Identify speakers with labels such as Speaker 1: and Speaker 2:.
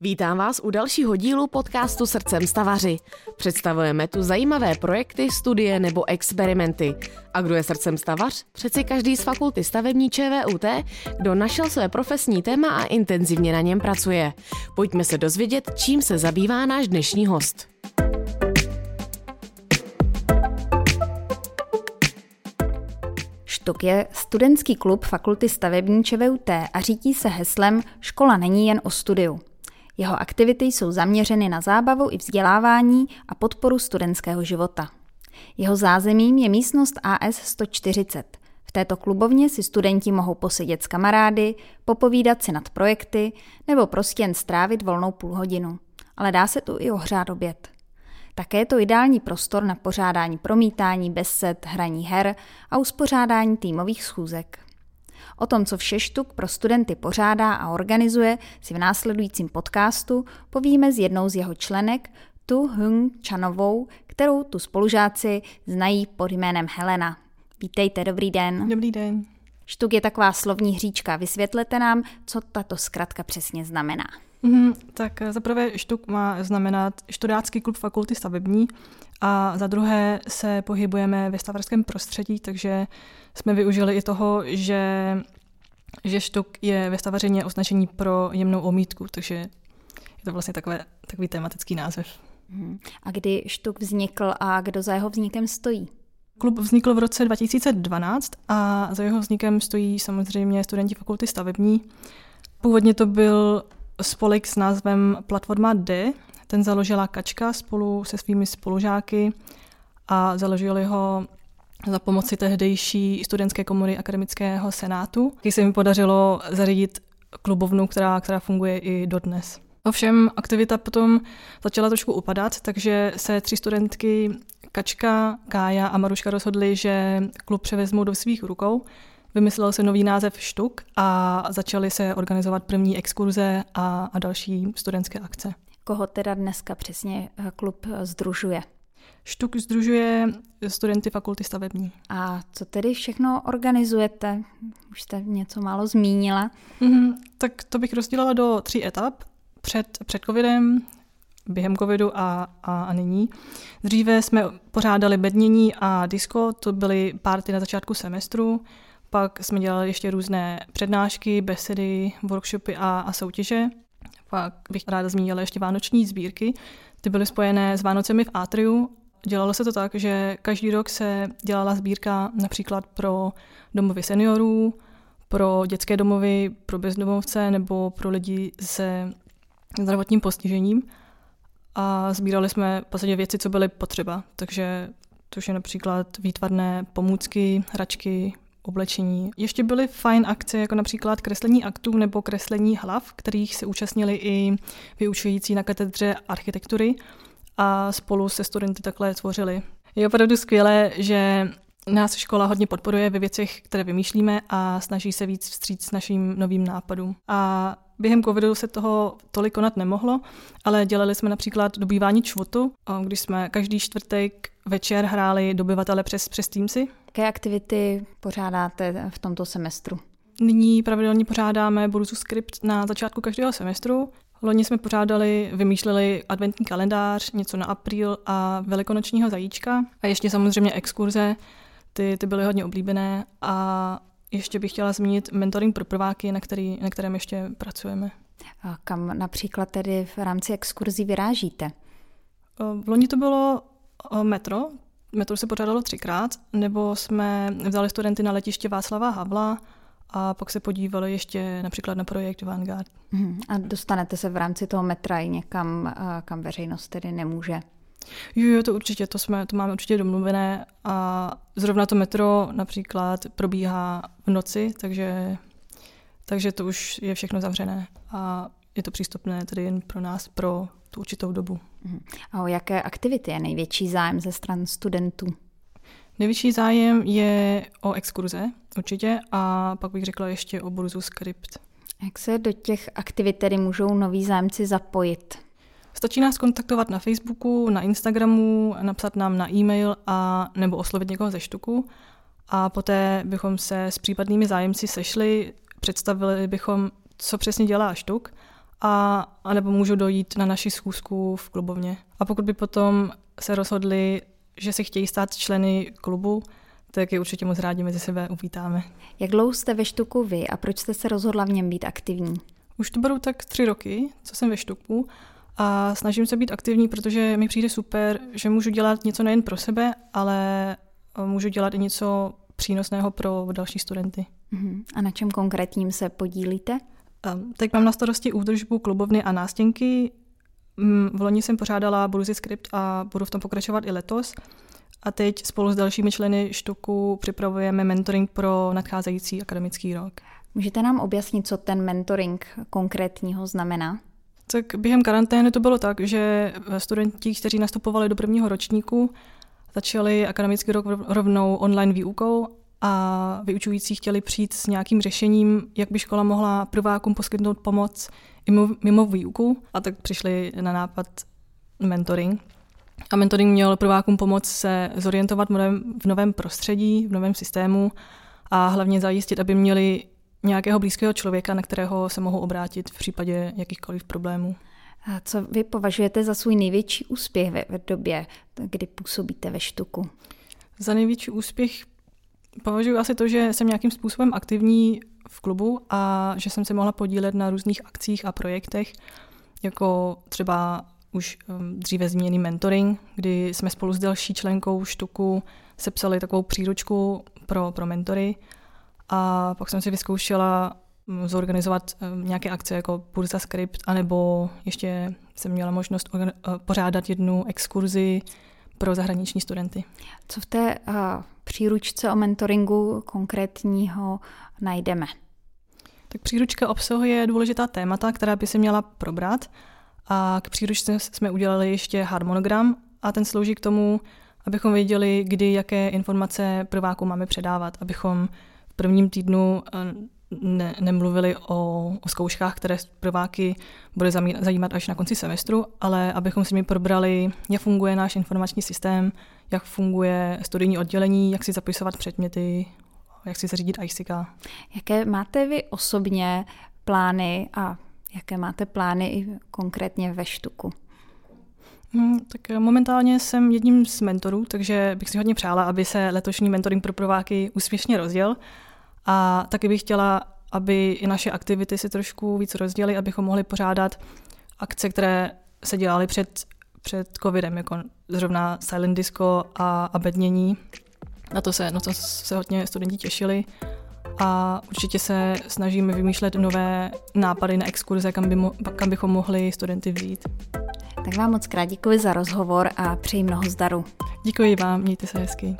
Speaker 1: Vítám vás u dalšího dílu podcastu Srdcem stavaři. Představujeme tu zajímavé projekty, studie nebo experimenty. A kdo je srdcem stavař? Přeci každý z fakulty stavební ČVUT, kdo našel své profesní téma a intenzivně na něm pracuje. Pojďme se dozvědět, čím se zabývá náš dnešní host.
Speaker 2: Štuk je studentský klub fakulty stavební ČVUT a řídí se heslem Škola není jen o studiu. Jeho aktivity jsou zaměřeny na zábavu i vzdělávání a podporu studentského života. Jeho zázemím je místnost AS 140. V této klubovně si studenti mohou posedět s kamarády, popovídat si nad projekty nebo prostě jen strávit volnou půl hodinu. Ale dá se tu i ohřát oběd. Také je to ideální prostor na pořádání promítání, besed, hraní her a uspořádání týmových schůzek. O tom, co vše štuk pro studenty pořádá a organizuje, si v následujícím podcastu povíme s jednou z jeho členek, Tu Hung Chanovou, kterou tu spolužáci znají pod jménem Helena. Vítejte, dobrý den.
Speaker 3: Dobrý den.
Speaker 2: Štuk je taková slovní hříčka. Vysvětlete nám, co tato zkratka přesně znamená.
Speaker 3: Mm, tak za prvé štuk má znamenat študácký klub fakulty stavební a za druhé se pohybujeme ve stavarském prostředí, takže jsme využili i toho, že, že štuk je ve stavařině označení pro jemnou omítku, takže je to vlastně takové, takový tematický název.
Speaker 2: Mhm. A kdy štuk vznikl a kdo za jeho vznikem stojí?
Speaker 3: Klub vznikl v roce 2012 a za jeho vznikem stojí samozřejmě studenti fakulty stavební. Původně to byl spolek s názvem Platforma D. Ten založila Kačka spolu se svými spolužáky a založili ho za pomoci tehdejší studentské komory akademického senátu, kdy se mi podařilo zařídit klubovnu, která, která funguje i dodnes. Ovšem aktivita potom začala trošku upadat, takže se tři studentky Kačka, Kája a Maruška rozhodly, že klub převezmou do svých rukou. Vymyslel se nový název Štuk a začaly se organizovat první exkurze a, a další studentské akce.
Speaker 2: Koho teda dneska přesně eh, klub združuje?
Speaker 3: Štuk združuje studenty fakulty stavební.
Speaker 2: A co tedy všechno organizujete? Už jste něco málo zmínila.
Speaker 3: Mm-hmm, tak to bych rozdělila do tří etap. Před, před covidem, během covidu a, a, a nyní. Dříve jsme pořádali bednění a disko, to byly párty na začátku semestru. Pak jsme dělali ještě různé přednášky, besedy, workshopy a, a soutěže. Pak bych ráda zmínila ještě vánoční sbírky. Ty byly spojené s Vánocemi v Atriu Dělalo se to tak, že každý rok se dělala sbírka například pro domovy seniorů, pro dětské domovy, pro bezdomovce nebo pro lidi se zdravotním postižením. A sbírali jsme v podstatě věci, co byly potřeba. Takže to je například výtvarné pomůcky, hračky, oblečení. Ještě byly fajn akce, jako například kreslení aktů nebo kreslení hlav, kterých se účastnili i vyučující na katedře architektury a spolu se studenty takhle tvořili. Je opravdu skvělé, že nás škola hodně podporuje ve věcech, které vymýšlíme a snaží se víc vstříct s naším novým nápadům. A během covidu se toho tolik konat nemohlo, ale dělali jsme například dobývání čvotu, když jsme každý čtvrtek večer hráli dobyvatele přes, přes Teamsy.
Speaker 2: Jaké aktivity pořádáte v tomto semestru?
Speaker 3: Nyní pravidelně pořádáme Borusu Script na začátku každého semestru. Loni jsme pořádali, vymýšleli adventní kalendář, něco na apríl a velikonočního zajíčka a ještě samozřejmě exkurze, ty, ty byly hodně oblíbené a ještě bych chtěla zmínit mentoring pro prváky, na, který, na kterém ještě pracujeme.
Speaker 2: A kam například tedy v rámci exkurzí vyrážíte?
Speaker 3: V loni to bylo metro, metro se pořádalo třikrát, nebo jsme vzali studenty na letiště Václava Havla, a pak se podívali ještě například na projekt Vanguard.
Speaker 2: Hmm. A dostanete se v rámci toho metra i někam, kam veřejnost tedy nemůže?
Speaker 3: Jo, jo, to určitě, to, jsme, to máme určitě domluvené a zrovna to metro například probíhá v noci, takže, takže to už je všechno zavřené a je to přístupné tedy jen pro nás pro tu určitou dobu.
Speaker 2: A o jaké aktivity je největší zájem ze stran studentů?
Speaker 3: Největší zájem je o exkurze určitě a pak bych řekla ještě o Burzu Script.
Speaker 2: Jak se do těch aktivit tedy můžou noví zájemci zapojit?
Speaker 3: Stačí nás kontaktovat na Facebooku, na Instagramu, napsat nám na e-mail a nebo oslovit někoho ze štuku a poté bychom se s případnými zájemci sešli, představili bychom, co přesně dělá štuk a, a nebo můžou dojít na naši schůzku v klubovně. A pokud by potom se rozhodli, že si chtějí stát členy klubu, tak je určitě moc rádi mezi sebe uvítáme.
Speaker 2: Jak dlouho jste ve Štuku vy a proč jste se rozhodla v něm být aktivní?
Speaker 3: Už to budou tak tři roky, co jsem ve Štuku a snažím se být aktivní, protože mi přijde super, že můžu dělat něco nejen pro sebe, ale můžu dělat i něco přínosného pro další studenty.
Speaker 2: Uh-huh. A na čem konkrétním se podílíte?
Speaker 3: Teď mám na starosti údržbu klubovny a nástěnky. Um, v loni jsem pořádala Buruzi Script a budu v tom pokračovat i letos. A teď spolu s dalšími členy štuku připravujeme mentoring pro nadcházející akademický rok.
Speaker 2: Můžete nám objasnit, co ten mentoring konkrétního znamená?
Speaker 3: Tak během karantény to bylo tak, že studenti, kteří nastupovali do prvního ročníku, začali akademický rok rovnou online výukou a vyučující chtěli přijít s nějakým řešením, jak by škola mohla prvákům poskytnout pomoc mimo, mimo výuku. A tak přišli na nápad mentoring. A mentoring měl prvákům pomoct se zorientovat v novém, v novém prostředí, v novém systému a hlavně zajistit, aby měli nějakého blízkého člověka, na kterého se mohou obrátit v případě jakýchkoliv problémů.
Speaker 2: A co vy považujete za svůj největší úspěch ve době, kdy působíte ve štuku?
Speaker 3: Za největší úspěch považuji asi to, že jsem nějakým způsobem aktivní v klubu a že jsem se mohla podílet na různých akcích a projektech, jako třeba už um, dříve zmíněný mentoring, kdy jsme spolu s další členkou štuku sepsali takovou příručku pro, pro mentory a pak jsem si vyzkoušela um, zorganizovat um, nějaké akce jako Burza Script, anebo ještě jsem měla možnost uh, pořádat jednu exkurzi pro zahraniční studenty.
Speaker 2: Co v té uh, příručce o mentoringu konkrétního najdeme?
Speaker 3: Tak příručka obsahuje důležitá témata, která by se měla probrat a k příručce jsme udělali ještě harmonogram a ten slouží k tomu, abychom věděli, kdy jaké informace prvákům máme předávat, abychom v prvním týdnu eh, ne, nemluvili o, o zkouškách, které prváky bude zajímat až na konci semestru, ale abychom si mi probrali, jak funguje náš informační systém, jak funguje studijní oddělení, jak si zapisovat předměty, jak si zařídit ICK.
Speaker 2: Jaké máte vy osobně plány a jaké máte plány i konkrétně ve štuku?
Speaker 3: Hmm, tak momentálně jsem jedním z mentorů, takže bych si hodně přála, aby se letošní mentoring pro prváky úspěšně rozděl. A taky bych chtěla, aby i naše aktivity se trošku víc rozděly, abychom mohli pořádat akce, které se dělaly před, před covidem, jako zrovna silent disco a, a bednění. Na to se, na to se hodně studenti těšili a určitě se snažíme vymýšlet nové nápady na exkurze, kam, by mo- kam bychom mohli studenty vzít.
Speaker 2: Tak vám moc krát děkuji za rozhovor a přeji mnoho zdaru.
Speaker 3: Děkuji vám, mějte se hezky.